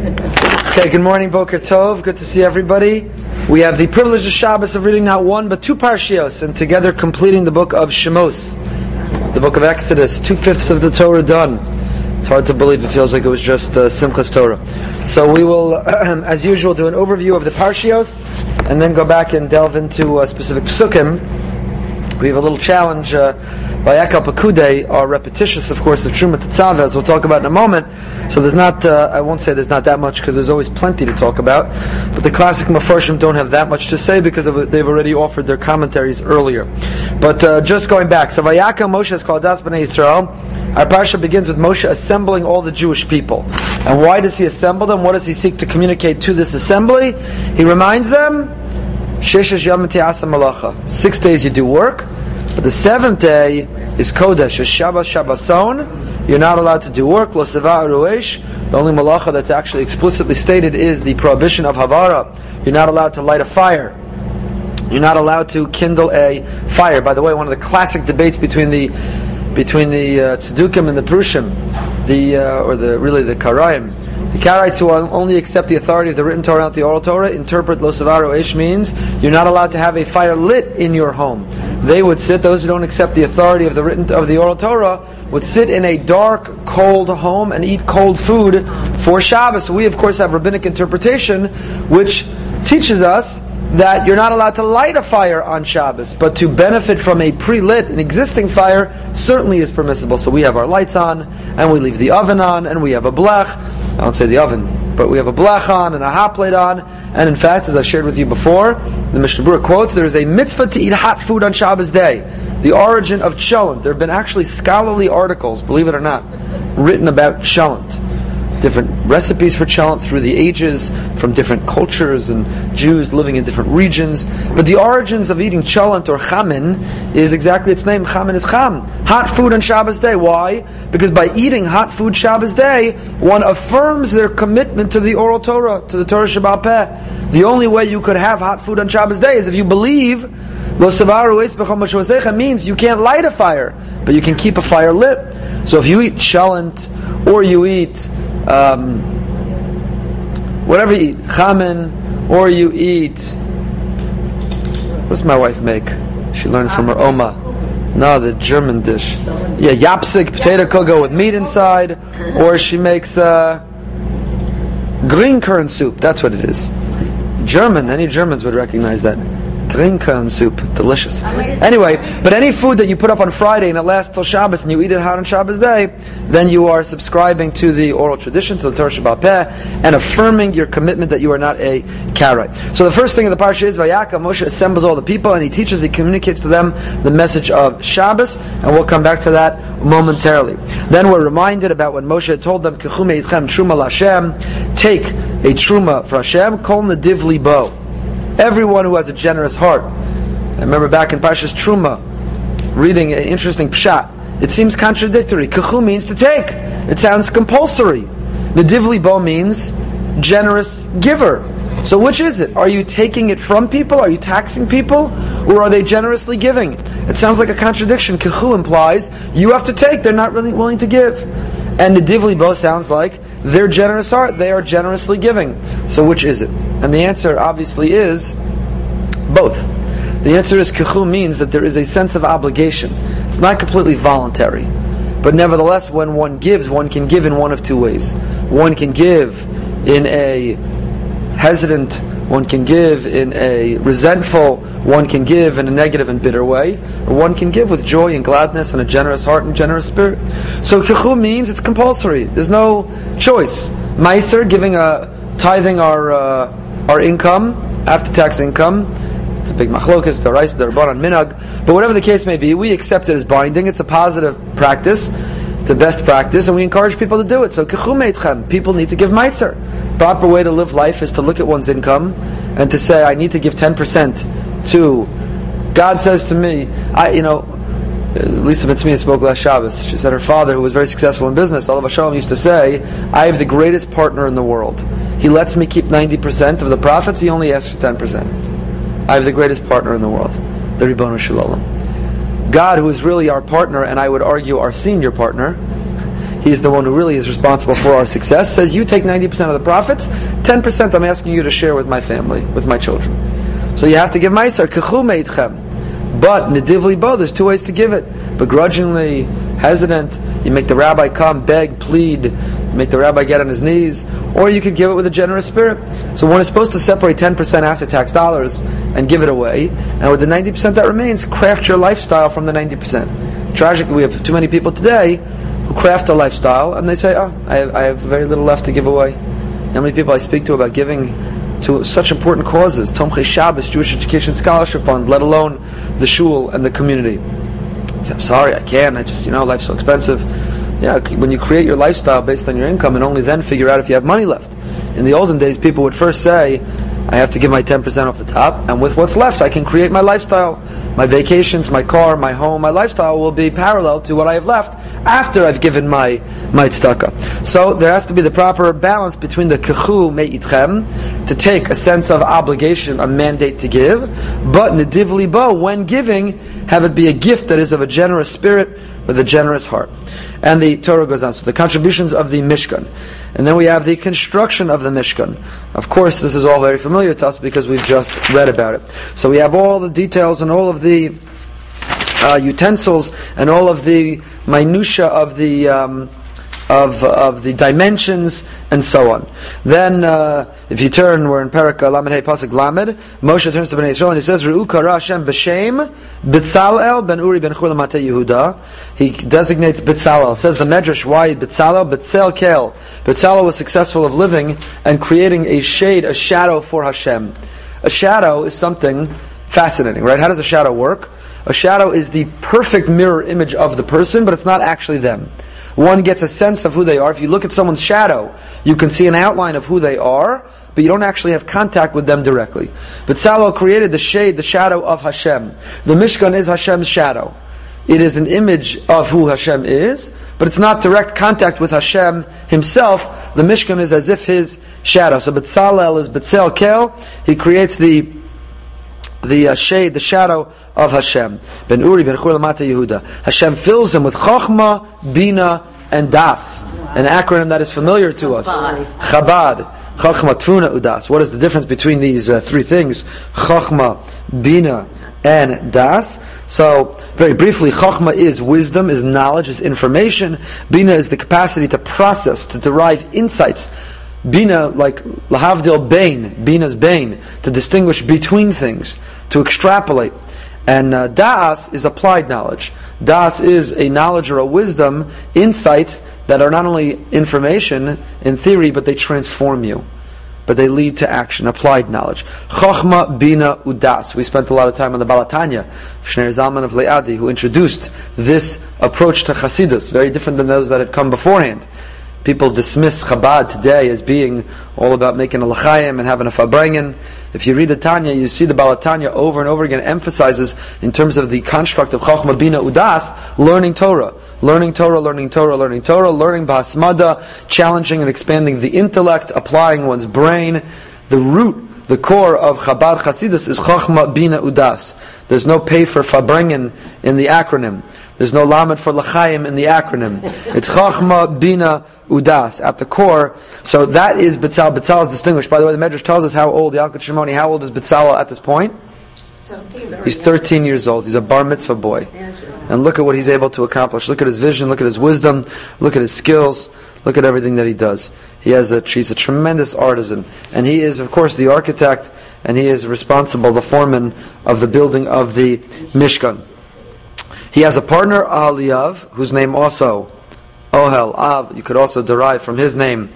Okay, good morning, Boker Tov. Good to see everybody. We have the privilege of Shabbos of reading not one but two parshios, and together completing the book of Shemos, the book of Exodus. Two fifths of the Torah done. It's hard to believe. It feels like it was just uh, Simchas Torah. So we will, as usual, do an overview of the parshios, and then go back and delve into uh, specific psukim. We have a little challenge. Uh, Vayakal Pakude are repetitious, of course, of Truma Tetzaveh, as we'll talk about in a moment. So there's not, uh, I won't say there's not that much because there's always plenty to talk about. But the classic Mefarshim don't have that much to say because of, they've already offered their commentaries earlier. But uh, just going back, so Vayakal Moshe is called Das B'nai Yisrael. Our parsha begins with Moshe assembling all the Jewish people. And why does he assemble them? What does he seek to communicate to this assembly? He reminds them, Six days you do work, but the seventh day is Kodesh, a Shabbos Shabboson. You're not allowed to do work. Lo The only malacha that's actually explicitly stated is the prohibition of Havara. You're not allowed to light a fire. You're not allowed to kindle a fire. By the way, one of the classic debates between the between the uh, Tzedukim and the Prushim, the uh, or the really the Karaim, the Karaites who only accept the authority of the written Torah, not the oral Torah, interpret Losavaro Ish means you're not allowed to have a fire lit in your home. They would sit, those who don't accept the authority of the written of the oral Torah, would sit in a dark, cold home and eat cold food for Shabbos. We, of course, have rabbinic interpretation, which teaches us that you're not allowed to light a fire on Shabbos, but to benefit from a pre-lit, an existing fire, certainly is permissible. So we have our lights on, and we leave the oven on, and we have a blech. I don't say the oven, but we have a blech on and a hot plate on. And in fact, as I've shared with you before, the Mishnah Berurah quotes, there is a mitzvah to eat hot food on Shabbos day. The origin of cholent. There have been actually scholarly articles, believe it or not, written about cholent different recipes for cholent through the ages from different cultures and Jews living in different regions. But the origins of eating cholent or chamin is exactly its name. Chamin is cham, hot food on Shabbos day. Why? Because by eating hot food Shabbos day, one affirms their commitment to the oral Torah, to the Torah Shabbat Peh. The only way you could have hot food on Shabbos day is if you believe means you can't light a fire, but you can keep a fire lit. So if you eat cholent or you eat um, whatever you eat, chamen, or you eat. What does my wife make? She learned from her oma. No, the German dish. Yeah, yapsik, potato kogo with meat inside, or she makes uh, green currant soup. That's what it is. German, any Germans would recognize that. Green corn soup, delicious. Anyway, but any food that you put up on Friday and it lasts till Shabbos and you eat it hot on Shabbos day, then you are subscribing to the oral tradition, to the Torah Shabbat Peh, and affirming your commitment that you are not a Karaite. So the first thing in the parsha is Vayaka, Moshe assembles all the people and he teaches, he communicates to them the message of Shabbos, and we'll come back to that momentarily. Then we're reminded about when Moshe told them, take a Truma for Hashem, call the Divli Bo everyone who has a generous heart. I remember back in Parshas Truma, reading an interesting pshat. It seems contradictory. Kachu means to take. It sounds compulsory. Nadivli bo means generous giver. So which is it? Are you taking it from people? Are you taxing people? Or are they generously giving? It sounds like a contradiction. Kachu implies you have to take, they're not really willing to give. And the divli bo sounds like their generous heart, they are generously giving. So which is it? And the answer obviously is both. The answer is kichu means that there is a sense of obligation. It's not completely voluntary. But nevertheless, when one gives, one can give in one of two ways. One can give in a hesitant, one can give in a resentful, one can give in a negative and bitter way, or one can give with joy and gladness and a generous heart and generous spirit. So kichu means it's compulsory. There's no choice. Meiser, giving a tithing our uh, our income, after tax income. It's a big machlokas, the rabbanon minag. But whatever the case may be, we accept it as binding. It's a positive practice. It's a best practice, and we encourage people to do it. So people need to give meiser proper way to live life is to look at one's income and to say, I need to give 10% to. God says to me, I, you know, Lisa Mitzmiya spoke last Shabbos. She said her father, who was very successful in business, Allah Shalom, used to say, I have the greatest partner in the world. He lets me keep 90% of the profits, he only asks for 10%. I have the greatest partner in the world, the Ribbon Shalom. God, who is really our partner, and I would argue our senior partner, he's the one who really is responsible for our success, says you take 90% of the profits, 10% I'm asking you to share with my family, with my children. So you have to give Meiser, Kechu Meitchem. But Nedivli Bo, there's two ways to give it. Begrudgingly, hesitant, you make the rabbi come, beg, plead, make the rabbi get on his knees, or you could give it with a generous spirit. So one is supposed to separate 10% after tax dollars and give it away, and with the 90% that remains, craft your lifestyle from the 90%. Tragically, we have too many people today who craft a lifestyle and they say, oh, I have, I have very little left to give away. How many people I speak to about giving to such important causes, Tomchei Shabbos, Jewish Education Scholarship Fund, let alone the shul and the community. Say, I'm sorry, I can't. I just, you know, life's so expensive. Yeah, when you create your lifestyle based on your income and only then figure out if you have money left. In the olden days, people would first say, I have to give my 10% off the top, and with what's left, I can create my lifestyle. My vacations, my car, my home, my lifestyle will be parallel to what I have left after I've given my, my tzedakah. So there has to be the proper balance between the kechu me'itchem, to take a sense of obligation, a mandate to give, but nedivli bo, when giving, have it be a gift that is of a generous spirit with a generous heart. And the Torah goes on. So the contributions of the Mishkan. And then we have the construction of the Mishkan. Of course, this is all very familiar to us because we've just read about it. So we have all the details and all of the uh, utensils and all of the minutia of the um, of, of the dimensions and so on. Then, uh, if you turn, we're in Perika Lamed Hey Pasuk Lamed. Moshe turns to Ben Israel and he says, "Re'u kara Hashem b'shem B'tzalel ben Uri ben Chur Mata Yehuda." He designates B'tzalel. Says the Medrash, why B'tzalel? B'tzel Kel. Was successful of living and creating a shade, a shadow for Hashem. A shadow is something fascinating, right? How does a shadow work? A shadow is the perfect mirror image of the person, but it's not actually them one gets a sense of who they are. If you look at someone's shadow, you can see an outline of who they are, but you don't actually have contact with them directly. But Salo created the shade, the shadow of Hashem. The Mishkan is Hashem's shadow. It is an image of who Hashem is, but it's not direct contact with Hashem himself. The Mishkan is as if his shadow. So Betzalel is Betzel Kel. He creates the the uh, shade, the shadow of Hashem. Ben Uri, Ben Chur Mata Yehuda. Hashem fills him with Chochma, Bina, and Das. An acronym that is familiar to us. Chabad. Chochma, Tfuna, Udas. What is the difference between these uh, three things? Chochma, Bina, and Das. So, very briefly, Chochma is wisdom, is knowledge, is information. Bina is the capacity to process, to derive insights Bina, like Lahavdil Bain, Bina's Bain, to distinguish between things, to extrapolate. And uh, Da'as is applied knowledge. Da'as is a knowledge or a wisdom, insights that are not only information in theory, but they transform you. But they lead to action, applied knowledge. Chochma, Bina, Udas. We spent a lot of time on the Baal HaTanya, Shneur Zalman of Liadi, who introduced this approach to Chasidus, very different than those that had come beforehand. People dismiss Chabad today as being all about making a l'chaim and having a fabrengen. If you read the Tanya, you see the Baal HaTanya over and over again emphasizes in terms of the construct of Chachma Bina Udas, learning Torah. Learning Torah, learning Torah, learning Torah, learning Basmada, challenging and expanding the intellect, applying one's brain. The root, the core of Chabad Chasidus is Chachma Bina Udas. There's no pay for fabrengen in the acronym. There's no lamed for l'chaim in the acronym. It's chachma, bina, udas at the core. So that is Betzal. Betzal is distinguished. By the way, the Medrash tells us how old Yalkut Shimoni. How old is Betzal at this point? He's 13 years old. He's a bar mitzvah boy. And look at what he's able to accomplish. Look at his vision. Look at his wisdom. Look at his skills. Look at everything that he does. He has a, he's a tremendous artisan. And he is, of course, the architect, and he is responsible, the foreman of the building of the Mishkan. He has a partner, Oholiav, whose name also, Ohel, Av, you could also derive from his name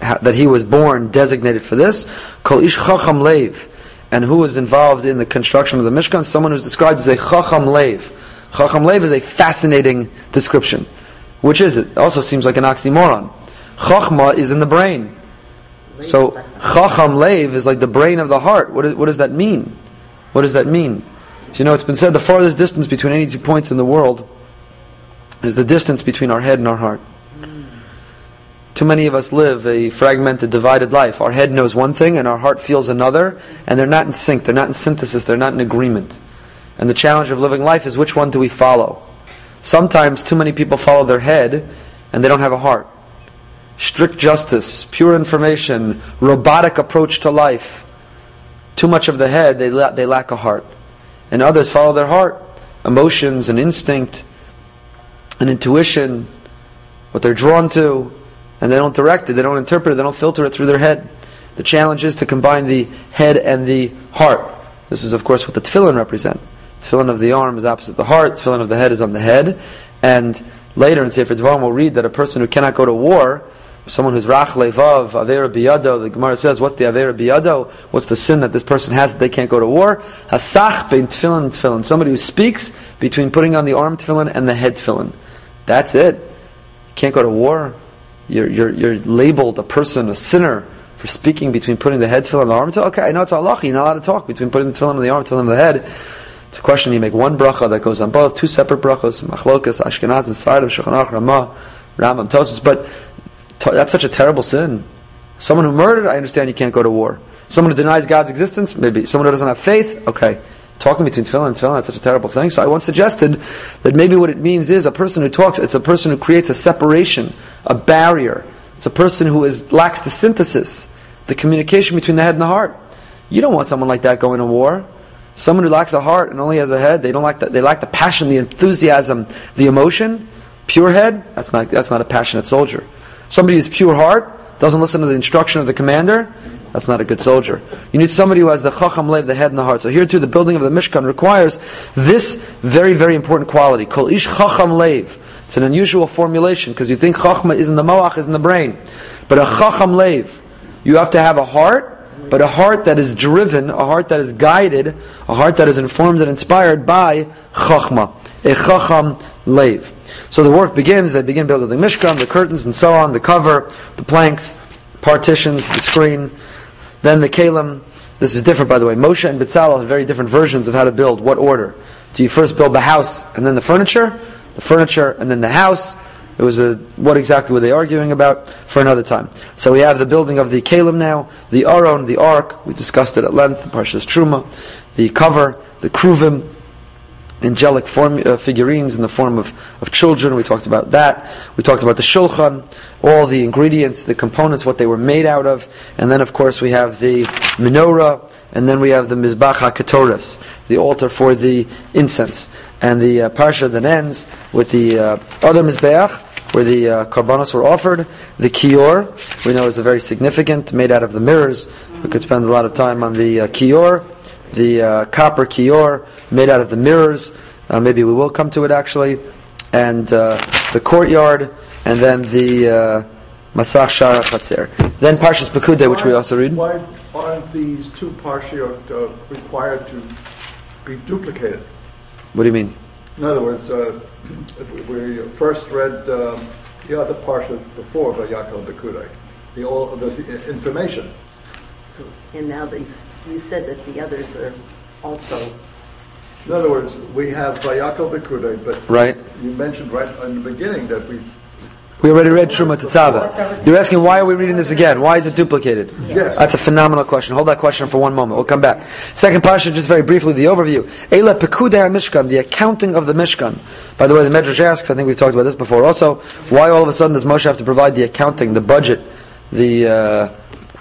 that he was born designated for this, Kol Ish Chacham Lev, and who was involved in the construction of the Mishkan, someone who's described as a Chacham Lev. Chacham Lev is a fascinating description. Which is it also seems like an oxymoron. Chachma is in the brain. So Chacham Lev is like the brain of the heart. What, is, what does that mean? What does that mean? So, you know, it's been said the farthest distance between any two points in the world is the distance between our head and our heart. Too many of us live a fragmented, divided life. Our head knows one thing and our heart feels another, and they're not in sync, they're not in synthesis, they're not in agreement. And the challenge of living life is which one do we follow? Sometimes too many people follow their head and they don't have a heart. Strict justice, pure information, robotic approach to life. Too much of the head, they, la- they lack a heart. And others follow their heart, emotions and instinct and intuition, what they're drawn to, and they don't direct it, they don't interpret it, they don't filter it through their head. The challenge is to combine the head and the heart. This is, of course, what the tefillin represent. Tefillin of the arm is opposite the heart. Tefillin of the head is on the head. And later in Sefer Devarim, we'll read that a person who cannot go to war, someone who's rach levav, avera biyado, the Gemara says, what's the avera biyado? What's the sin that this person has that they can't go to war? Hasach bein tefillin tefillin. Somebody who speaks between putting on the arm tefillin and the head tefillin. That's it. You can't go to war. You're, you're, you're labeled a person, a sinner, for speaking between putting the head tefillin and the arm tefillin. Okay, I know it's Allah. You're not allowed to talk between putting the tefillin and the arm tefillin and the head. It's a question. You make one bracha that goes on both, two separate brachas, machlokas, ashkenazim, svardim, shulchan Ramah, Rambam, Tosis. But that's such a terrible sin. Someone who murdered, I understand you can't go to war. Someone who denies God's existence, maybe. Someone who doesn't have faith, okay talking between tefillin and tefillin, that's such a terrible thing. So I once suggested that maybe what it means is a person who talks, it's a person who creates a separation, a barrier. It's a person who is, lacks the synthesis, the communication between the head and the heart. You don't want someone like that going to war. Someone who lacks a heart and only has a head, they don't like the, they lack the passion, the enthusiasm, the emotion. Pure head, that's not, that's not a passionate soldier. Somebody who's pure heart, doesn't listen to the instruction of the commander, that's not a good soldier. You need somebody who has the chacham lev, the head and the heart. So here too, the building of the Mishkan requires this very, very important quality. Kol ish chacham lev. It's an unusual formulation because you think chachma is in the moach, is in the brain. But a chacham lev, you have to have a heart, but a heart that is driven, a heart that is guided, a heart that is informed and inspired by chachma. A chacham lev. So the work begins, they begin building the Mishkan, the curtains and so on, the cover, the planks, partitions, the screen, then the Kalim, this is different by the way. Moshe and Betzalel have very different versions of how to build. What order? Do you first build the house and then the furniture? The furniture and then the house? It was a, what exactly were they arguing about for another time. So we have the building of the Kalim now, the Aron, the Ark, we discussed it at length, the Parshas Truma, the cover, the Kruvim, angelic form, uh, figurines in the form of, of children. We talked about that. We talked about the shulchan, all the ingredients, the components, what they were made out of. And then, of course, we have the menorah, and then we have the mizbach hakatoras, the altar for the incense. And the uh, parsha then ends with the uh, other mizbeach, where the uh, karbanos were offered. The kior, we know is a very significant, made out of the mirrors. We could spend a lot of time on the uh, kior the uh, copper kior made out of the mirrors. Uh, maybe we will come to it actually, and uh, the courtyard, and then the uh, Masach Shara Chatzer. Then Parshas Pekudei, which we also read. Why aren't these two parshiot uh, required to be duplicated? What do you mean? In other words, uh, we first read um, the other parsha before by Yaakov Pekudei, the all the information. So, and now these you said that the others are also. In other words, we have Vayakal Bekude, but right. you mentioned right in the beginning that we. We already read Truma Tetzaveh. You're asking why are we reading this again? Why is it duplicated? Yes. That's a phenomenal question. Hold that question for one moment. We'll come back. Second parsha, just very briefly, the overview. Eila Pekudei Mishkan, the accounting of the Mishkan. By the way, the Medrash asks, I think we've talked about this before also, why all of a sudden does Moshe have to provide the accounting, the budget, the... Uh,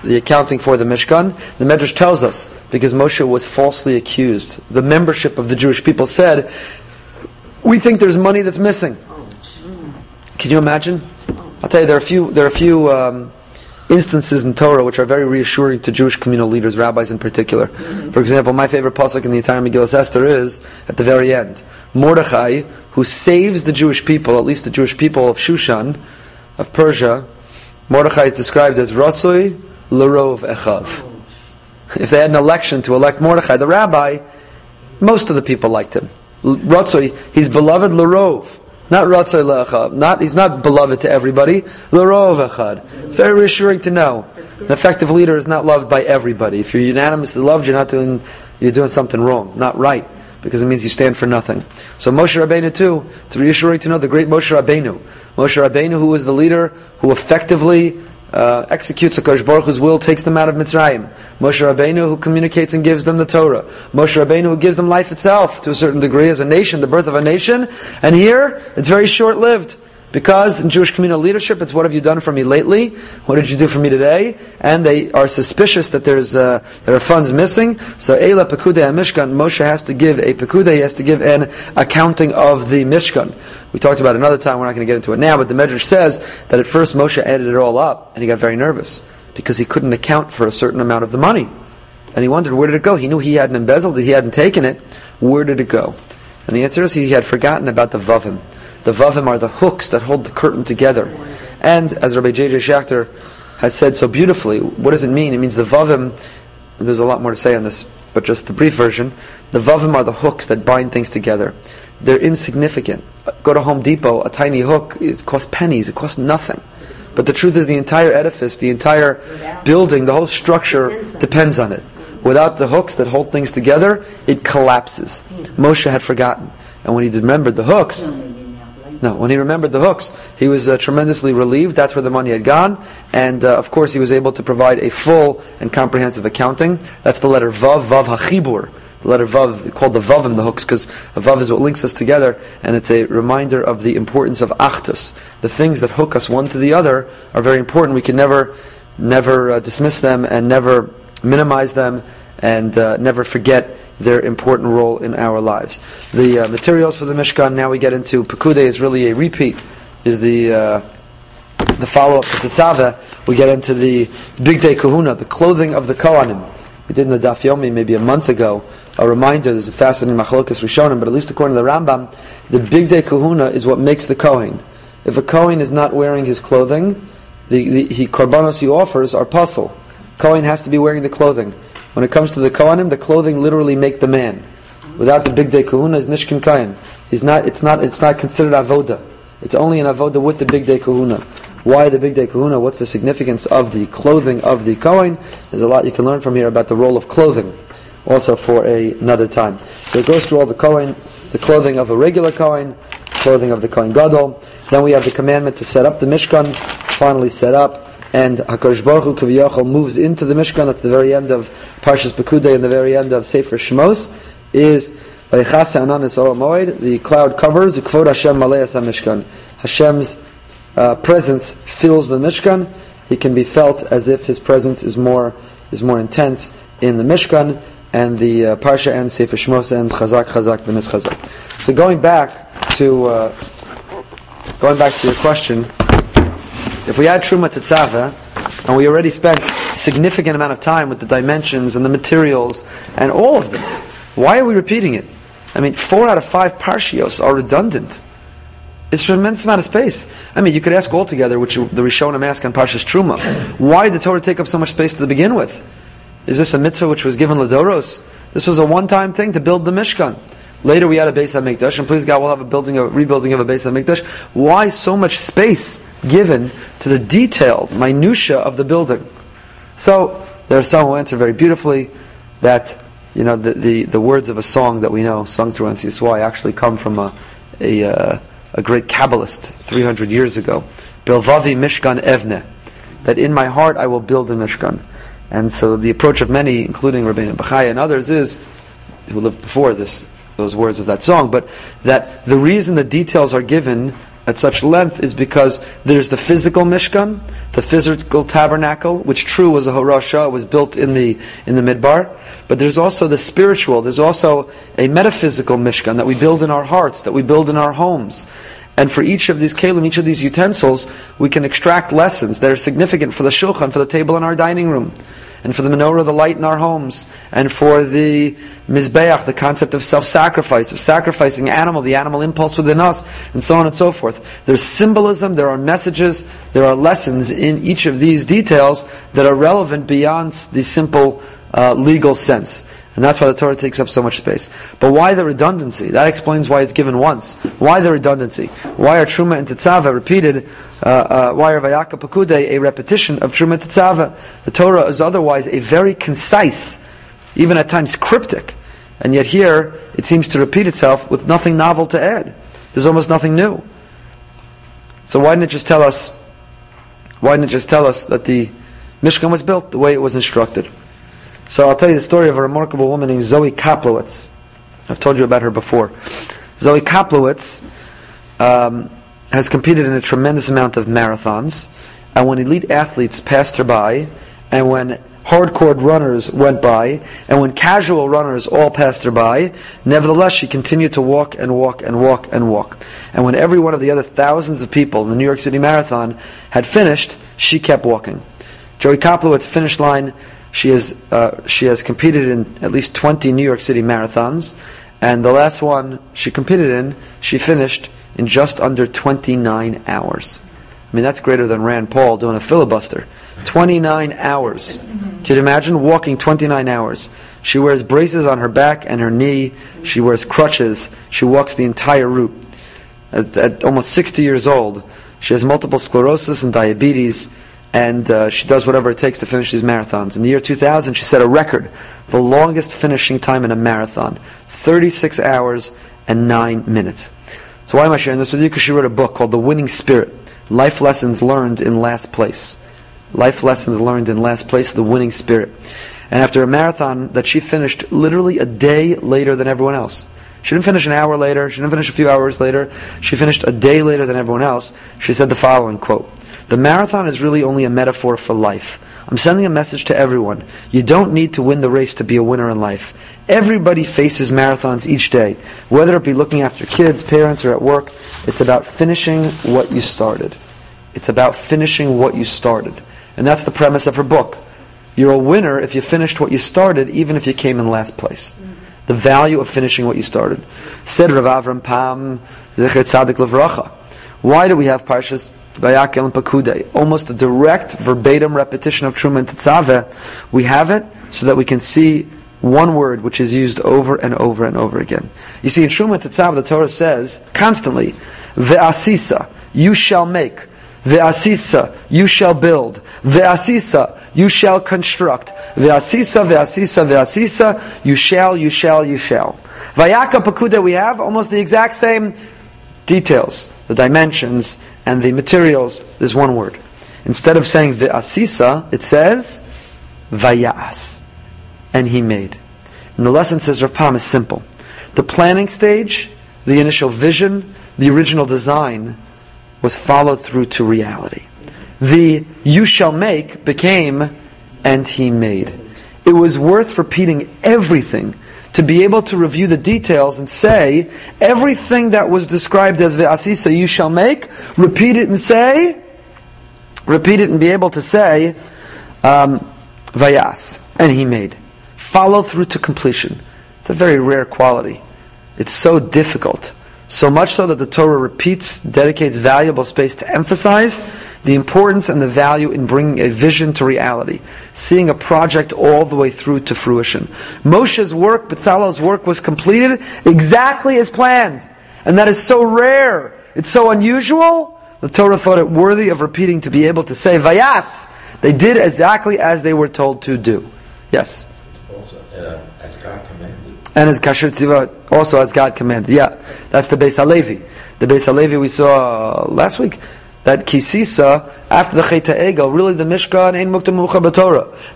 the accounting for the Mishkan. The Medrash tells us because Moshe was falsely accused. The membership of the Jewish people said, "We think there's money that's missing." Can you imagine? I'll tell you there are a few there are a few um, instances in Torah which are very reassuring to Jewish communal leaders, rabbis in particular. For example, my favorite pasuk in the entire Megillah Esther is at the very end. Mordechai, who saves the Jewish people, at least the Jewish people of Shushan, of Persia, Mordechai is described as Ratzoi Lerov Echav. If they had an election to elect Mordechai, the rabbi, most of the people liked him. Ratzoi, he's beloved Lerov. Not Ratzoi Le'echav. Not, he's not beloved to everybody. Lerov Echad. It's very reassuring to know. An effective leader is not loved by everybody. If you're unanimously loved, you're not doing, you're doing something wrong, not right because it means you stand for nothing. So Moshe Rabbeinu too, it's reassuring to know the great Moshe Rabbeinu. Moshe Rabbeinu who was the leader who effectively uh, executes Hakadosh Baruch Hu's will, takes them out of Mitzrayim. Moshe Rabbeinu, who communicates and gives them the Torah. Moshe Rabbeinu, who gives them life itself to a certain degree as a nation, the birth of a nation. And here, it's very short-lived. Because in Jewish communal leadership, it's what have you done for me lately? What did you do for me today? And they are suspicious that there's uh, there are funds missing. So Eila Pekudei Mishkan, Moshe has to give a Pekudei, he has to give an accounting of the Mishkan. We talked about another time, we're not going to get into it now, but the Medrash says that at first Moshe added it all up, and he got very nervous, because he couldn't account for a certain amount of the money. And he wondered, where did it go? He knew he hadn't embezzled it, he hadn't taken it. Where did it go? And the answer is he had forgotten about the Vavim. The Vavim are the hooks that hold the curtain together. And, as Rabbi J.J. Schacter has said so beautifully, what does it mean? It means the Vavim, there's a lot more to say on this, but just the brief version, the Vavim are the hooks that bind things together. They're insignificant. Go to Home Depot, a tiny hook, it costs pennies, it costs nothing. But the truth is the entire edifice, the entire building, the whole structure depends on it. Without the hooks that hold things together, it collapses. Moshe had forgotten. And when he remembered the hooks, no, when he remembered the hooks, he was uh, tremendously relieved. That's where the money had gone. And uh, of course, he was able to provide a full and comprehensive accounting. That's the letter Vav, Vav HaChibur. The letter Vav, called the Vavim, the hooks, because Vav is what links us together, and it's a reminder of the importance of Achtus. The things that hook us one to the other are very important. We can never, never uh, dismiss them and never minimize them and uh, never forget their important role in our lives. The uh, materials for the Mishkan, now we get into Pekude is really a repeat, is the uh, the follow-up to Tetzaveh. We get into the Big Day Kehuna, the clothing of the Kohanim. We did in the Daf Yomi maybe a month ago, a reminder, there's a fascinating machlokas Rishonim, but at least according to the Rambam, the big day Kehuna is what makes the Kohen. If a Kohen is not wearing his clothing, the, the he, korbanos he offers are puzzle. Kohen has to be wearing the clothing. When it comes to the Kohanim, the clothing literally make the man. Without the Bigdei Kehuna, is Nishkin Kohen. He's not, it's, not, it's not considered Avoda. It's only an Avoda with the Bigdei Kehuna. Why the Bigdei Kehuna? What's the significance of the clothing of the Kohen? There's a lot you can learn from here about the role of clothing, also for a, another time. So it goes through all the Kohen, the clothing of a regular Kohen, clothing of the Kohen Gadol. Then we have the commandment to set up the Mishkan, finally set up and Hakadosh Baruch Hu Kaviyachol moves into the Mishkan at the very end of Parshas Pekudei and the very end of Sefer Shmos is the cloud covers Ukvod Hashem Maleas HaMishkan. Hashem's uh, presence fills the Mishkan. He can be felt as if His presence is more is more intense in the Mishkan. And the uh, Parsha ends, Sefer Shmos ends, Chazak, Chazak, V'nis Chazak. So going back to uh, going back to your question, if we add Truma Tetzaveh, and we already spent significant amount of time with the dimensions and the materials and all of this, why are we repeating it? I mean, four out of five parshios are redundant. It's a tremendous amount of space. I mean, you could ask altogether, which the Rishonim ask on Parshas Truma, why did the Torah take up so much space to begin with? Is this a mitzvah which was given Ladoros? This was a one-time thing to build the Mishkan. Later we had a Beis HaMikdash, and please God, we'll have a building, a rebuilding of a Beis HaMikdash. Why so much space given to the detailed minutia of the building? So there are some who answer very beautifully that you know the, the, the words of a song that we know sung through NCSY actually come from a a, uh, a great Kabbalist 300 years ago. Bilvavi Mishkan Evne, that in my heart I will build a Mishkan. And so the approach of many, including Rabbeinu Bachya and others, is who lived before this those words of that song, but that the reason the details are given at such length is because there's the physical Mishkan, the physical tabernacle, which true was a Horasha, was built in the in the Midbar, but there's also the spiritual, there's also a metaphysical Mishkan that we build in our hearts, that we build in our homes. And for each of these kalim, each of these utensils, we can extract lessons that are significant for the shulchan, for the table in our dining room and for the menorah, the light in our homes, and for the mizbeach, the concept of self-sacrifice, of sacrificing animal, the animal impulse within us, and so on and so forth. There's symbolism, there are messages, there are lessons in each of these details that are relevant beyond the simple uh, legal sense. And that's why the Torah takes up so much space. But why the redundancy? That explains why it's given once. Why the redundancy? Why are Truma and Tetzaveh repeated? Uh, uh, why are Vayaka Pakude a repetition of Truma and Tetzaveh? The Torah is otherwise a very concise, even at times cryptic. And yet here, it seems to repeat itself with nothing novel to add. There's almost nothing new. So why didn't it just tell us, why didn't it just tell us that the Mishkan was built the way it was instructed? So I'll tell you the story of a remarkable woman named Zoe Koplowitz. I've told you about her before. Zoe Koplowitz um, has competed in a tremendous amount of marathons, and when elite athletes passed her by, and when hardcore runners went by, and when casual runners all passed her by, nevertheless she continued to walk and walk and walk and walk. And when every one of the other thousands of people in the New York City Marathon had finished, she kept walking. Joey Koplowitz finish line. She has uh, she has competed in at least 20 New York City marathons, and the last one she competed in, she finished in just under 29 hours. I mean, that's greater than Rand Paul doing a filibuster. 29 hours. Can you imagine walking 29 hours? She wears braces on her back and her knee. She wears crutches. She walks the entire route. At, at almost 60 years old, she has multiple sclerosis and diabetes, and uh, she does whatever it takes to finish these marathons. In the year 2000, she set a record, the longest finishing time in a marathon 36 hours and 9 minutes. So, why am I sharing this with you? Because she wrote a book called The Winning Spirit Life Lessons Learned in Last Place. Life Lessons Learned in Last Place, The Winning Spirit. And after a marathon that she finished literally a day later than everyone else. She didn't finish an hour later, she didn't finish a few hours later, she finished a day later than everyone else. She said the following quote The marathon is really only a metaphor for life. I'm sending a message to everyone. You don't need to win the race to be a winner in life. Everybody faces marathons each day, whether it be looking after kids, parents, or at work. It's about finishing what you started. It's about finishing what you started. And that's the premise of her book. You're a winner if you finished what you started, even if you came in last place. The value of finishing what you started. Said Rav Avram Pam, Zecher Tzadik Levracha. Why do we have Parshas Vayakel and Pakude? Almost a direct, verbatim repetition of Truma and Tetzaveh. We have it so that we can see one word which is used over and over and over again. You see, in Truma and Tetzaveh, the Torah says constantly, Ve'asisa, you shall make. Ve'asisa, you shall build. Ve'asisa, you shall construct. Ve'asisa, ve'asisa, ve'asisa, you shall, you shall, you shall. Vayaka Pakuda, we have almost the exact same details, the dimensions, and the materials. There's one word. Instead of saying ve'asisa, it says vayas. And he made. And the lesson says Rav Pam is simple. The planning stage, the initial vision, the original design was followed through to reality. The you shall make became and he made. It was worth repeating everything to be able to review the details and say everything that was described as ve'asisa you shall make, repeat it and say, repeat it and be able to say, um, vayas, and he made. Follow through to completion. It's a very rare quality. It's so difficult. So much so that the Torah repeats, dedicates valuable space to emphasize the importance and the value in bringing a vision to reality, seeing a project all the way through to fruition. Moshe's work, Bezalel's work was completed exactly as planned. And that is so rare. It's so unusual. The Torah thought it worthy of repeating to be able to say, Vayas! They did exactly as they were told to do. Yes? Also, uh, as God commanded. And as Kasher Tzivot, also as God commanded. Yeah, that's the Beis Halevi. The Beis Halevi we saw last week. That Kisisa, after the Cheta Egel, really the Mishkan ain't Mukta Mucha.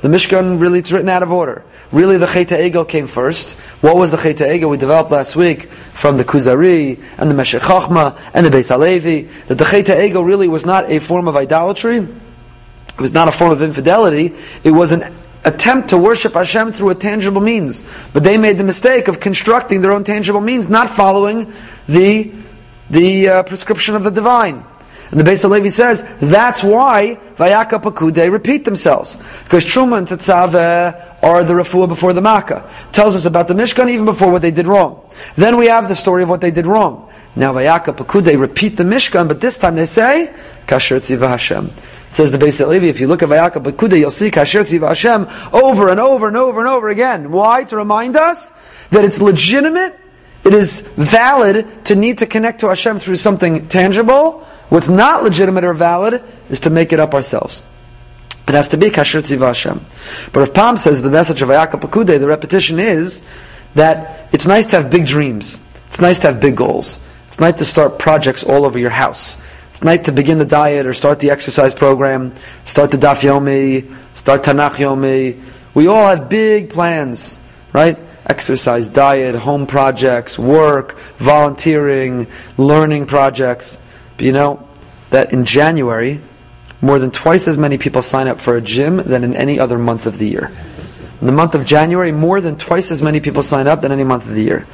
The Mishkan really it's written out of order. Really the Cheta Egel came first. What was the Cheta Egel we developed last week from the Kuzari and the Meshech Chochma and the Beis Halevi? That the Cheta Egel really was not a form of idolatry. It was not a form of infidelity. It was an attempt to worship Hashem through a tangible means. But they made the mistake of constructing their own tangible means, not following the, the uh, prescription of the divine. And the Beis Halevi says that's why Vayaka Pakude repeat themselves because Truma and Tetzaveh are the refuah before the Makkah. Tells us about the Mishkan even before what they did wrong. Then we have the story of what they did wrong. Now Vayaka Pakude repeat the Mishkan, but this time they say Kasher Tziva Hashem. Says the Beis Halevi, if you look at Vayaka Pakude, you'll see Kasher Tziva Hashem over and over and over and over again. Why? To remind us that it's legitimate, it is valid to need to connect to Hashem through something tangible. What's not legitimate or valid is to make it up ourselves. It has to be Kasher Tziva Hashem. But Rav Pam says the message of Vayaka Pakude, the repetition is that it's nice to have big dreams. It's nice to have big goals. It's nice to start projects all over your house. It's nice to begin the diet or start the exercise program, start the Daf Yomi, start Tanakh Yomi. We all have big plans, right? Exercise, diet, home projects, work, volunteering, learning projects. But you know that in January, more than twice as many people sign up for a gym than in any other month of the year. In the month of January, more than twice as many people sign up than any month of the year.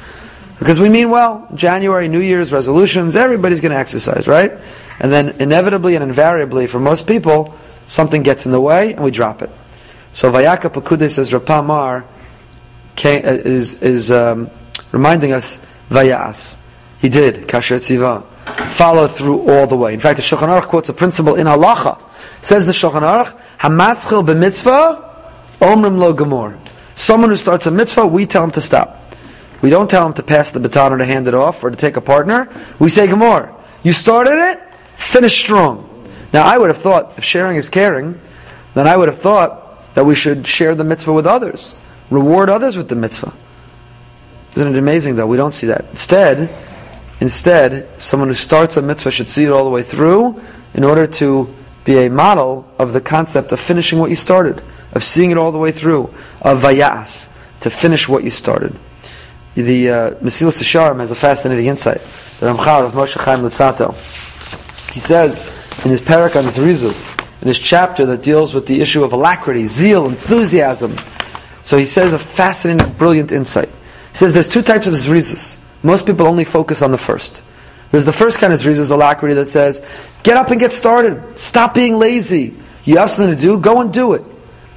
Because we mean well, January, New Year's resolutions, everybody's going to exercise, right? And then inevitably and invariably, for most people, something gets in the way and we drop it. So Vayaka Pakude says Rapamar is, is um, reminding us Vayas. He did, Kasher Tziva. Followed through all the way. In fact, the Shulchan Aruch quotes a principle in Halacha. Says the Shulchan Aruch, Hamaschil b'mitzvah, omrim lo gemor. Someone who starts a mitzvah, we tell him to stop. We don't tell him to pass the baton or to hand it off or to take a partner. We say, Gemor, you started it, finish strong. Now, I would have thought, if sharing is caring, then I would have thought that we should share the mitzvah with others, reward others with the mitzvah. Isn't it amazing, though? We don't see that. Instead, instead, someone who starts a mitzvah should see it all the way through in order to be a model of the concept of finishing what you started, of seeing it all the way through, of vayas, to finish what you started. The uh, Mesilas Yesharim has a fascinating insight. The Ramchal of Moshe Chaim Luzzatto. He says in his parak on Zrizus, in his chapter that deals with the issue of alacrity, zeal, enthusiasm. So he says a fascinating, brilliant insight. He says there's two types of Zrizus. Most people only focus on the first. There's the first kind of Zrizus, alacrity, that says, get up and get started. Stop being lazy. You have something to do, go and do it.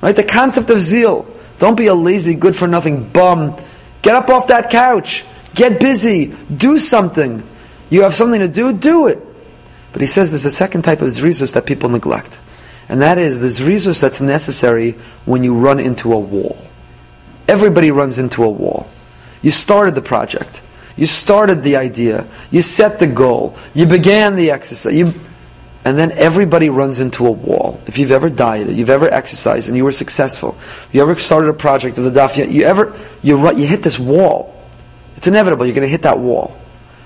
Right? The concept of zeal. Don't be a lazy, good for nothing bum Get up off that couch. Get busy. Do something. You have something to do, do it. But he says there's a second type of zrizus that people neglect. And that is the zrizus that's necessary when you run into a wall. Everybody runs into a wall. You started the project. You started the idea. You set the goal. You began the exercise. You, and then everybody runs into a wall. If you've ever dieted, you've ever exercised, and you were successful, you ever started a project of the daf, you ever you you hit this wall. It's inevitable. You're going to hit that wall.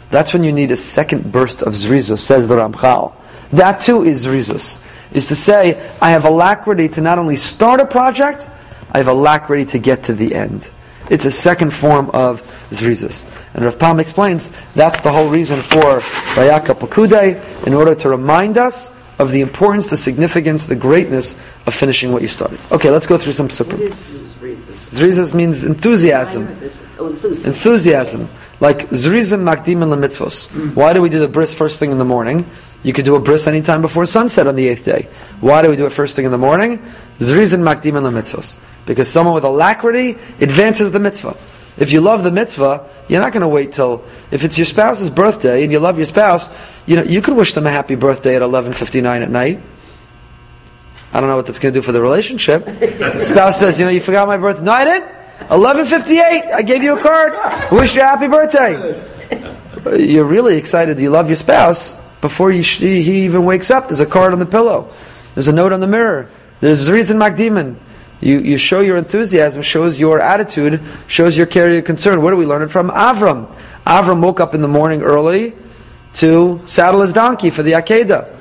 That's when you need a second burst of zrizus, says the Ramchal. That too is zrizus. Is to say, I have alacrity to not only start a project, I have alacrity to get to the end. It's a second form of zrizus. And Rav Pam explains that's the whole reason for Vayaka Pakude, in order to remind us of the importance, the significance, the greatness of finishing what you started. Okay, let's go through some sukkah. What is zrizus? Zrizus means enthusiasm. Oh, enthusiasm. Enthusiasm. Like zrizim makdim and lemitzvos. Mm. Why do we do the bris first thing in the morning? You could do a bris anytime before sunset on the eighth day. Why do we do it first thing in the morning? Zrizim makdim and lemitzvos. Because someone with alacrity advances the mitzvah. If you love the mitzvah, you're not going to wait till if it's your spouse's birthday and you love your spouse. You know you could wish them a happy birthday at 11:59 at night. I don't know what that's going to do for the relationship. the spouse says, "You know, you forgot my birthday." No, I didn't. 11:58. I gave you a card. I wish you a happy birthday. You're really excited. You love your spouse before you, he even wakes up. There's a card on the pillow. There's a note on the mirror. There's a reason Makdiman. You, you show your enthusiasm, shows your attitude, shows your care, your concern. What do we learn it from? Avram. Avram woke up in the morning early to saddle his donkey for the Akedah.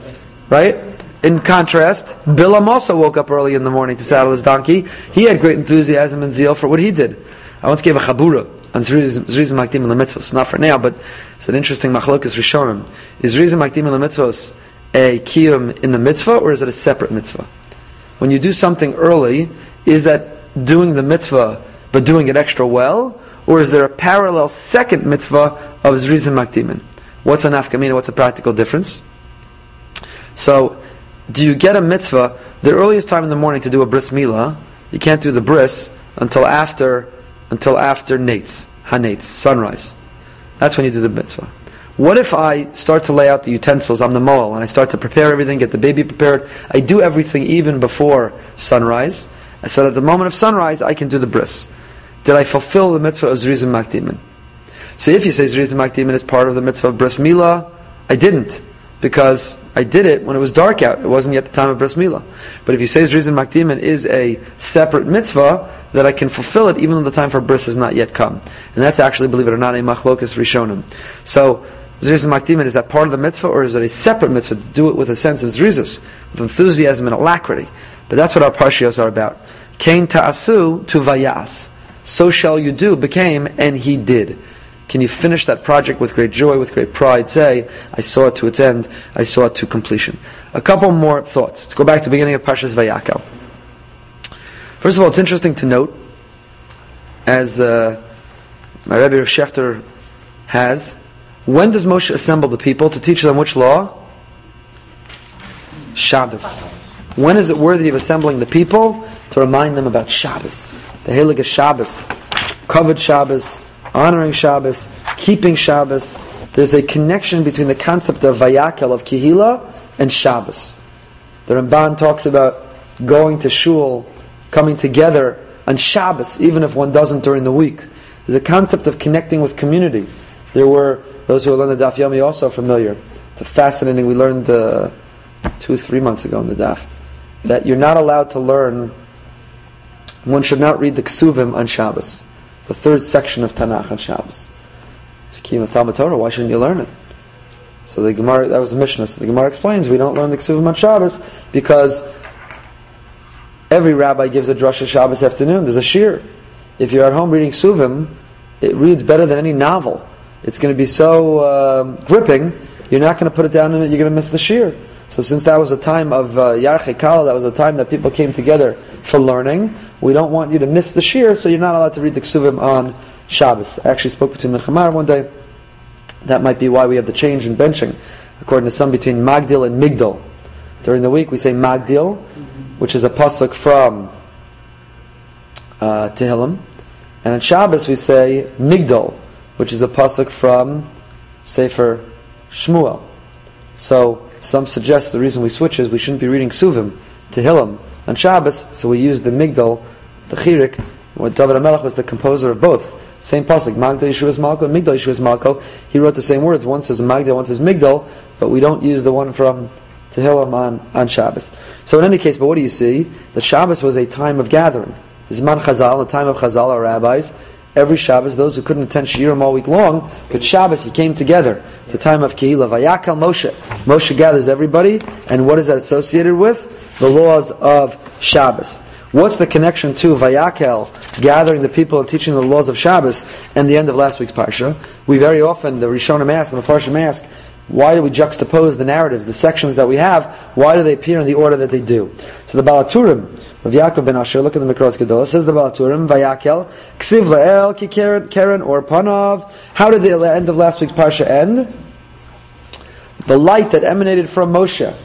Right? In contrast, Bilam also woke up early in the morning to saddle his donkey. He had great enthusiasm and zeal for what he did. I once gave a chabura on Zrizim Makdim and Mitzvos. Not for now, but it's an interesting machlokas rishonim. Is Zrizim Makdim and Mitzvos a kiyum in the mitzvah or is it a separate mitzvah? When you do something early, is that doing the mitzvah but doing it extra well? Or is there a parallel second mitzvah of Zrizim Makdimin? What's an afkamina? What's a practical difference? So, do you get a mitzvah the earliest time in the morning to do a bris milah? You can't do the bris until after until after nates, hanates, sunrise. That's when you do the mitzvah. What if I start to lay out the utensils on the mole and I start to prepare everything, get the baby prepared? I do everything even before sunrise. So at the moment of sunrise, I can do the bris. Did I fulfill the mitzvah of Zrizim Makdimin? So if you say Zrizim Makdimin is part of the mitzvah of bris milah, I didn't. Because I did it when it was dark out. It wasn't yet the time of bris milah. But if you say Zrizim Makdimin is a separate mitzvah, that I can fulfill it even though the time for bris has not yet come. And that's actually, believe it or not, a machlokas rishonim. So, Zrizim Makdimin, is that part of the mitzvah or is it a separate mitzvah to do it with a sense of zrizus, with enthusiasm and alacrity? But that's what our parshios are about. Kain ta'asu to vayas. So shall you do became, and he did. Can you finish that project with great joy, with great pride? Say, I saw it to its end, I saw it to completion. A couple more thoughts. Let's go back to the beginning of Parshas Vayakel. First of all, it's interesting to note, as uh, my Rebbe Rav Shechter has, when does Moshe assemble the people to teach them which law? Shabbos. When is it worthy of assembling the people? To remind them about Shabbos. The Heilige Shabbos. Kavod Shabbos, honoring Shabbos, keeping Shabbos. There's a connection between the concept of Vayakel, of Kihila, and Shabbos. The Ramban talks about going to shul, coming together on Shabbos, even if one doesn't during the week. There's a concept of connecting with community. There were those who learned the Daf Yomi also familiar. It's a fascinating. We learned uh, two, three months ago in the Daf that you're not allowed to learn. One should not read the Ksuvim on Shabbos, the third section of Tanakh on Shabbos. It's a key of Talmud Torah. Why shouldn't you learn it? So the Gemara, that was the Mishnah. So the Gemara explains we don't learn the Ksuvim on Shabbos because every rabbi gives a drasha Shabbos afternoon. There's a shiur. If you're at home reading Ksuvim, it reads better than any novel. It's going to be so uh, gripping. You're not going to put it down and you're going to miss the shiur. So since that was a time of uh, that was a time that people came together for learning, we don't want you to miss the shiur, so you're not allowed to read the Ksuvim on Shabbos. I actually spoke between Milchamar one day. That might be why we have the change in benching. According to some, between Magdil and Migdal. During the week we say Magdil, which is a pasuk from uh, Tehillim. And on Shabbos we say Migdal, which is a pasuk from Sefer Shmuel. So some suggest the reason we switch is we shouldn't be reading Suvim, Tehillim, on Shabbos, so we use the Migdal, the Chirik, when David HaMelech was the composer of both. Same pasuk, Magdal Yeshua's Malko, Migdal Yeshua's Malko. He wrote the same words. One says Magdal, one says Migdal, but we don't use the one from Tehillim on, on Shabbos. So in any case, but what do you see? The Shabbos was a time of gathering. This Zman Chazal, the time of Chazal, our rabbis, every Shabbos, those who couldn't attend Shiurim all week long, but Shabbos he came together. It's a time of Kehila. Vayakal Moshe. Moshe gathers everybody, and what is that associated with? The laws of Shabbos. What's the connection to Vayakel, gathering the people and teaching the laws of Shabbos, and the end of last week's Parsha? We very often, the Rishonim ask and the Farshim ask, why do we juxtapose the narratives, the sections that we have? Why do they appear in the order that they do? So the Baal HaTurim, Rav Yaakov ben Asher, look at the Mikros Gedolah, says the Baal HaTurim, Vayakel, Ksiv La'el, Ki Keren, or Panav. How did the end of last week's Parsha end? The light that emanated from Moshe.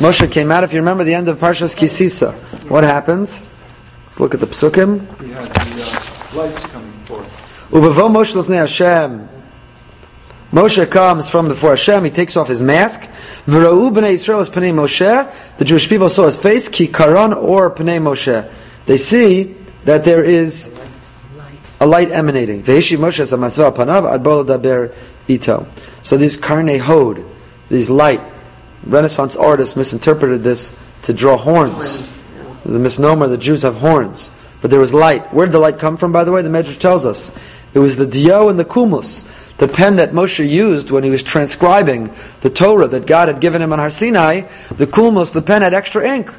Moshe came out, if you remember the end of Parshas Ki Sisa. What happens? Let's look at the Psukim. We had the uh, lights coming forth. Uvavo Moshe Lefnei Hashem. Moshe comes from before Hashem, he takes off his mask. Moshe. The Jewish people saw his face, ki karon or p'nei Moshe. They see that there is a light emanating. Moshe. So these karne hod, these light, Renaissance artists misinterpreted this to draw horns. The misnomer, the Jews have horns. But there was light. Where did the light come from, by the way? The Medrash tells us. It was the dio and the kulmus the pen that Moshe used when he was transcribing the Torah that God had given him on Har Sinai, the kulmus, the pen had extra ink.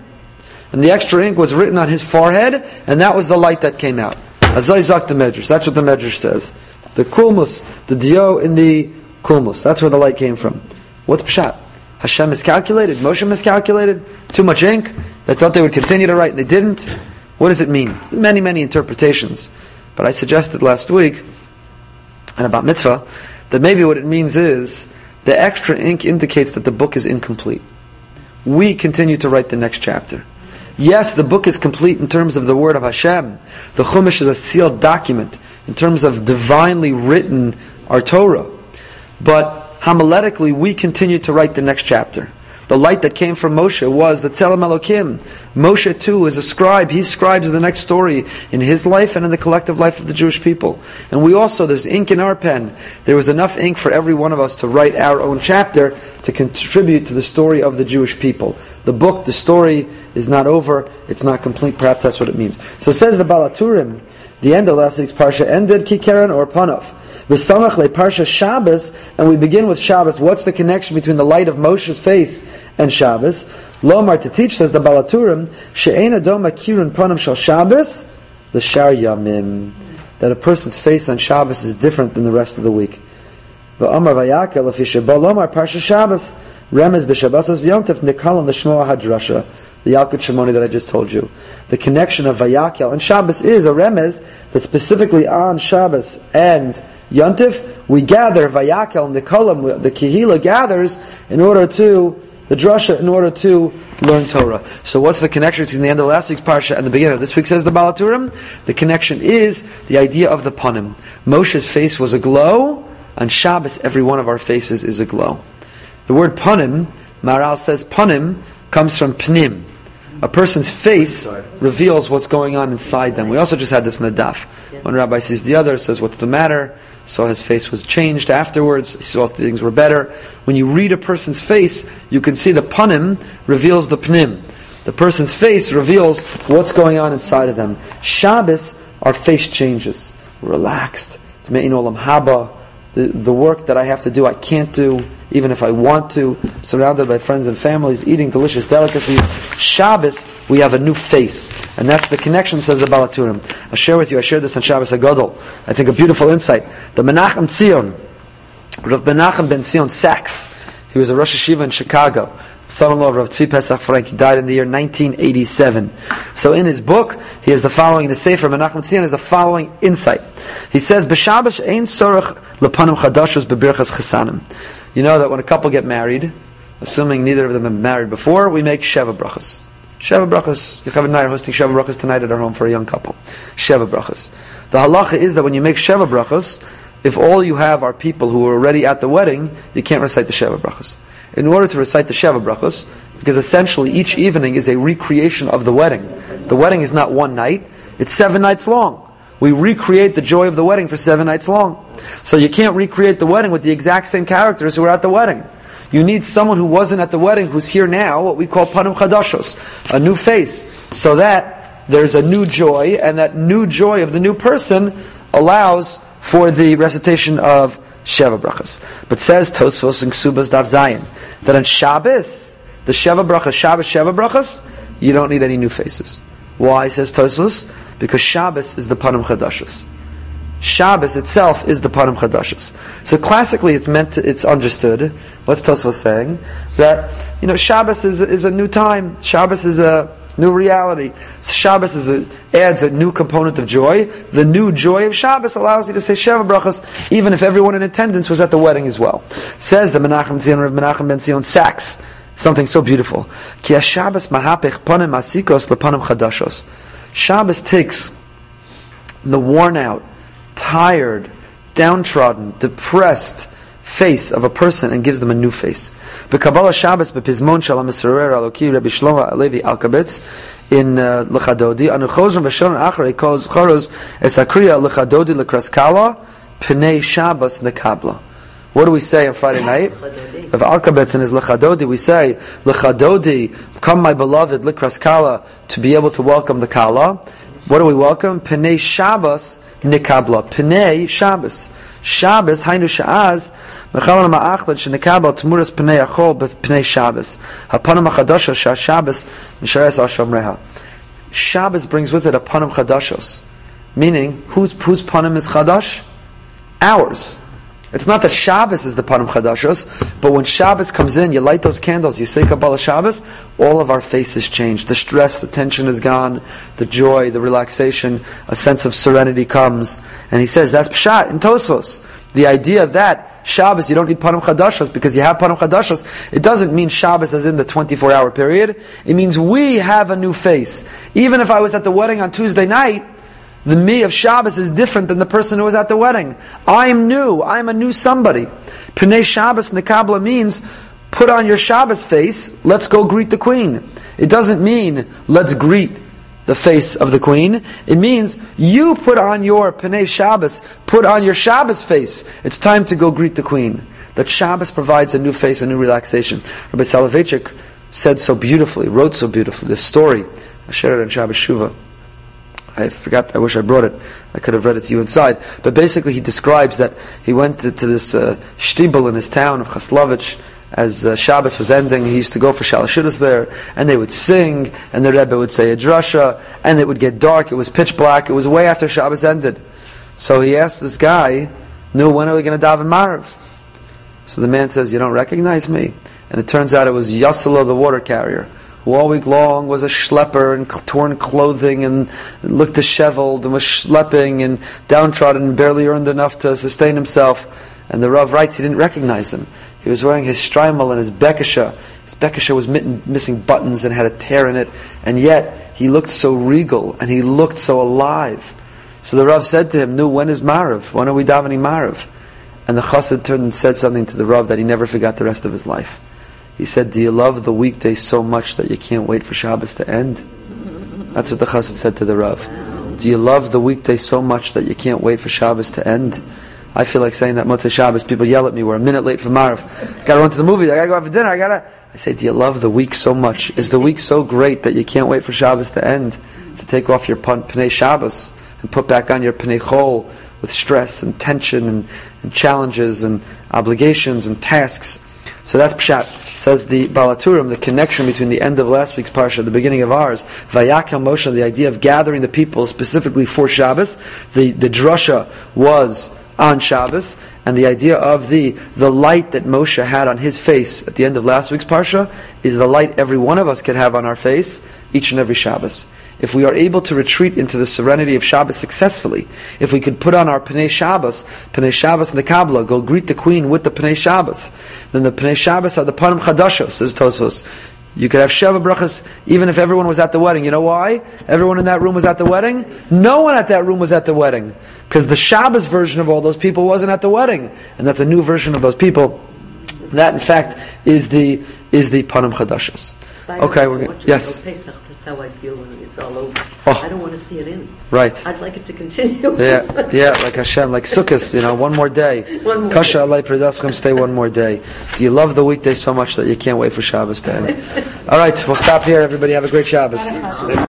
And the extra ink was written on his forehead, and that was the light that came out. Azoy the Medrash. That's what the Medrash says. The kulmus, the dio in the kulmus. That's where the light came from. What's pshat? Hashem miscalculated. Moshe miscalculated. Too much ink. They thought they would continue to write, and they didn't. What does it mean? Many, many interpretations. But I suggested last week and about mitzvah, that maybe what it means is the extra ink indicates that the book is incomplete. We continue to write the next chapter. Yes, the book is complete in terms of the word of Hashem. The Chumash is a sealed document in terms of divinely written our Torah. But homiletically, we continue to write the next chapter. The light that came from Moshe was the Tzelem Elokim. Moshe too is a scribe. He scribes the next story in his life and in the collective life of the Jewish people. And we also, there's ink in our pen. There was enough ink for every one of us to write our own chapter to contribute to the story of the Jewish people. The book, the story is not over. It's not complete. Perhaps that's what it means. So says the Baal HaTurim, the end of last week's Parsha ended Kikeren or Panav. V'samach le Parsha Shabbos, and we begin with Shabbos. What's the connection between the light of Moshe's face and Shabbos? Lomar to teach says the Baal HaTurim she'en adom akirun panam shal Shabbos l'shar yamim. that a person's face on Shabbos is different than the rest of the week. V'amar vayakel if lomar parsha Shabbos remez b'Shabbos yomtiv nikalam l'shmoa hadrasha the Yalkut Shimoni that I just told you. The connection of Vayakel and Shabbos is a remez that specifically on Shabbos and Yontif, we gather Vayakel and the Kolam, the Kihila gathers in order to the drasha in order to learn Torah. So what's the connection between the end of last week's parsha and the beginning of this week? Says the Baal HaTurim. The connection is the idea of the panim. Moshe's face was a glow. On Shabbos, every one of our faces is a glow. The word panim, Maharal says panim comes from pnim. A person's face reveals what's going on inside them. We also just had this in the daf. One rabbi sees the other, says, "What's the matter?" Saw his face was changed afterwards. He saw things were better. When you read a person's face, you can see the panim reveals the pnim. The person's face reveals what's going on inside of them. Shabbos, our face changes. We're relaxed. It's me'in olam haba. The, the work that I have to do, I can't do even if I want to, surrounded by friends and families, eating delicious delicacies. Shabbos, we have a new face. And that's the connection, says the Baal HaTurim. I'll share with you, I shared this on Shabbos HaGadol. I think a beautiful insight. The Menachem Tzion, Rav Menachem ben Tzion Sachs, he was a Rosh Yeshiva in Chicago son-in-law of Rav Tzvi Pesach Frank. He died in the year 1987. So in his book, he has the following, in Sefer Menachem Tzion, has the following insight. He says, B'Shabbos ein sorach lepanim chadashos bebirchas chesanim. You know that when a couple get married, assuming neither of them have married before, we make Sheva Brachas. Sheva Brachas. Yocheved and I are hosting Sheva Brachas tonight at our home for a young couple. Sheva Brachas. The halacha is that when you make Sheva Brachas, if all you have are people who are already at the wedding, you can't recite the Sheva Brachas. In order to recite the Sheva Brachas, because essentially each evening is a recreation of the wedding. The wedding is not one night, it's seven nights long. We recreate the joy of the wedding for seven nights long. So you can't recreate the wedding with the exact same characters who were at the wedding. You need someone who wasn't at the wedding who's here now, what we call panim chadashos, a new face, so that there's a new joy, and that new joy of the new person allows for the recitation of Sheva Brachas. But says Tosfos and Ksubas daf Zayin, that on Shabbos, the Sheva Brachas, Shabbos Sheva Brachas, you don't need any new faces. Why, says Tosfos? because Shabbos is the Panim Chadashas. Shabbos itself is the Panim Chadashas. So classically, it's meant to, it's understood. What's Tosfos saying that you know Shabbos is is a new time. Shabbos is a new reality. So Shabbos is a, adds a new component of joy. The new joy of Shabbos allows you to say Sheva Brachas, even if everyone in attendance was at the wedding as well. Says the Menachem Zion of Menachem Ben Tzion Sachs something so beautiful. Ki Shabbos mahapech panim asikos lepanim chadashos. Shabbos takes the worn out, tired, downtrodden, depressed face of a person and gives them a new face. Kabbalah Shabbos bepizmon shalom aloki Rabbi Shlomo HaLevi Alkabetz in uh, Lechadodi anu chozron v'shon achrei kol zchoros es akriya Lechadodi lekraskala pnei Shabbos nekabla. What do we say on Friday night? Of Alkabetz and his Lechadodi, we say, Lechadodi, come my beloved, Likras Kala, to be able to welcome the Kala. What do we welcome? Pnei Shabbos Nikabla. Pnei Shabbos. Shabbos, Hainu Sha'az, Mechalon Ma'achlad, Shenekabla, Tmuras Pnei Achol, Pnei Shabbos. Hapanam Chadasha, Shah Shabbos, Mishares Al Shomreha. Shabbos brings with it a Panam Chadashos. Meaning, whose, whose Panam is Chadash? Ours. It's not that Shabbos is the Panim Chadashos, but when Shabbos comes in, you light those candles, you say Kabbalah Shabbos, all of our faces change. The stress, the tension is gone, the joy, the relaxation, a sense of serenity comes. And he says, that's Pshat in Tosfos. The idea that Shabbos, you don't need Panim Chadashos because you have Panim Chadashos, it doesn't mean Shabbos as in the 24 hour period. It means we have a new face. Even if I was at the wedding on Tuesday night, the me of Shabbos is different than the person who was at the wedding. I'm new. I'm a new somebody. Pnei Shabbos Kabbalah means put on your Shabbos face, let's go greet the queen. It doesn't mean let's greet the face of the queen. It means you put on your Pnei Shabbos, put on your Shabbos face. It's time to go greet the queen. That Shabbos provides a new face, a new relaxation. Rabbi Soloveitchik said so beautifully, wrote so beautifully, this story. I shared it in Shabbos Shuvah I forgot, I wish I brought it. I could have read it to you inside. But basically, he describes that he went to, to this uh, shtibel in his town of Chaslovich as uh, Shabbos was ending. He used to go for Shalashudas there, and they would sing, and the Rebbe would say a drasha, and it would get dark. It was pitch black. It was way after Shabbos ended. So he asked this guy, "No, when are we going to daven Mariv?" So the man says, "You don't recognize me." And it turns out it was Yasala, the water carrier, who all week long was a schlepper in torn clothing and looked disheveled and was schlepping and downtrodden and barely earned enough to sustain himself. And the Rav writes he didn't recognize him. He was wearing his streimel and his bekisha. His bekisha was mitten, missing buttons and had a tear in it, and yet he looked so regal and he looked so alive. So the Rav said to him, "No, when is Mariv? When are we davening Mariv?" And the Chassid turned and said something to the Rav that he never forgot the rest of his life. He said, "Do you love the weekday so much that you can't wait for Shabbos to end?" That's what the Chassid said to the Rav. Do you love the weekday so much that you can't wait for Shabbos to end? I feel like saying that Motzei Shabbos. People yell at me. We're a minute late for Mariv. Gotta run to the movie. I gotta go out for dinner. I gotta. I say, do you love the week so much? Is the week so great that you can't wait for Shabbos to end? To take off your Pnei Shabbos and put back on your Pnei Chol with stress and tension and, and challenges and obligations and tasks. So that's Pshat. Says the Baal HaTurim, the connection between the end of last week's Parsha, the beginning of ours, Vayakel Moshe, the idea of gathering the people specifically for Shabbos. The, the drasha was on Shabbos, and the idea of the, the light that Moshe had on his face at the end of last week's Parsha is the light every one of us could have on our face each and every Shabbos. If we are able to retreat into the serenity of Shabbos successfully, if we could put on our Pnei Shabbos, Pnei Shabbos in the Kabbalah, go greet the Queen with the Pnei Shabbos, then the Pnei Shabbos are the Panim Chadashos, says Tosfos. You could have Sheva brachas even if everyone was at the wedding. You know why? Everyone in that room was at the wedding? No one at that room was at the wedding. Because the Shabbos version of all those people wasn't at the wedding. And that's a new version of those people. That, in fact, is the is the Panim Chadashas. Okay, we're good. Yes. Pesach, that's how I feel when it's all over. Oh. I don't want to see it in. Right. I'd like it to continue. Yeah, yeah, like Hashem, like Sukkot, you know, one more day. One more Kasha day. alay predaschem, stay one more day. Do you love the weekday so much that you can't wait for Shabbos to end? All right, we'll stop here. Everybody have a great Shabbos.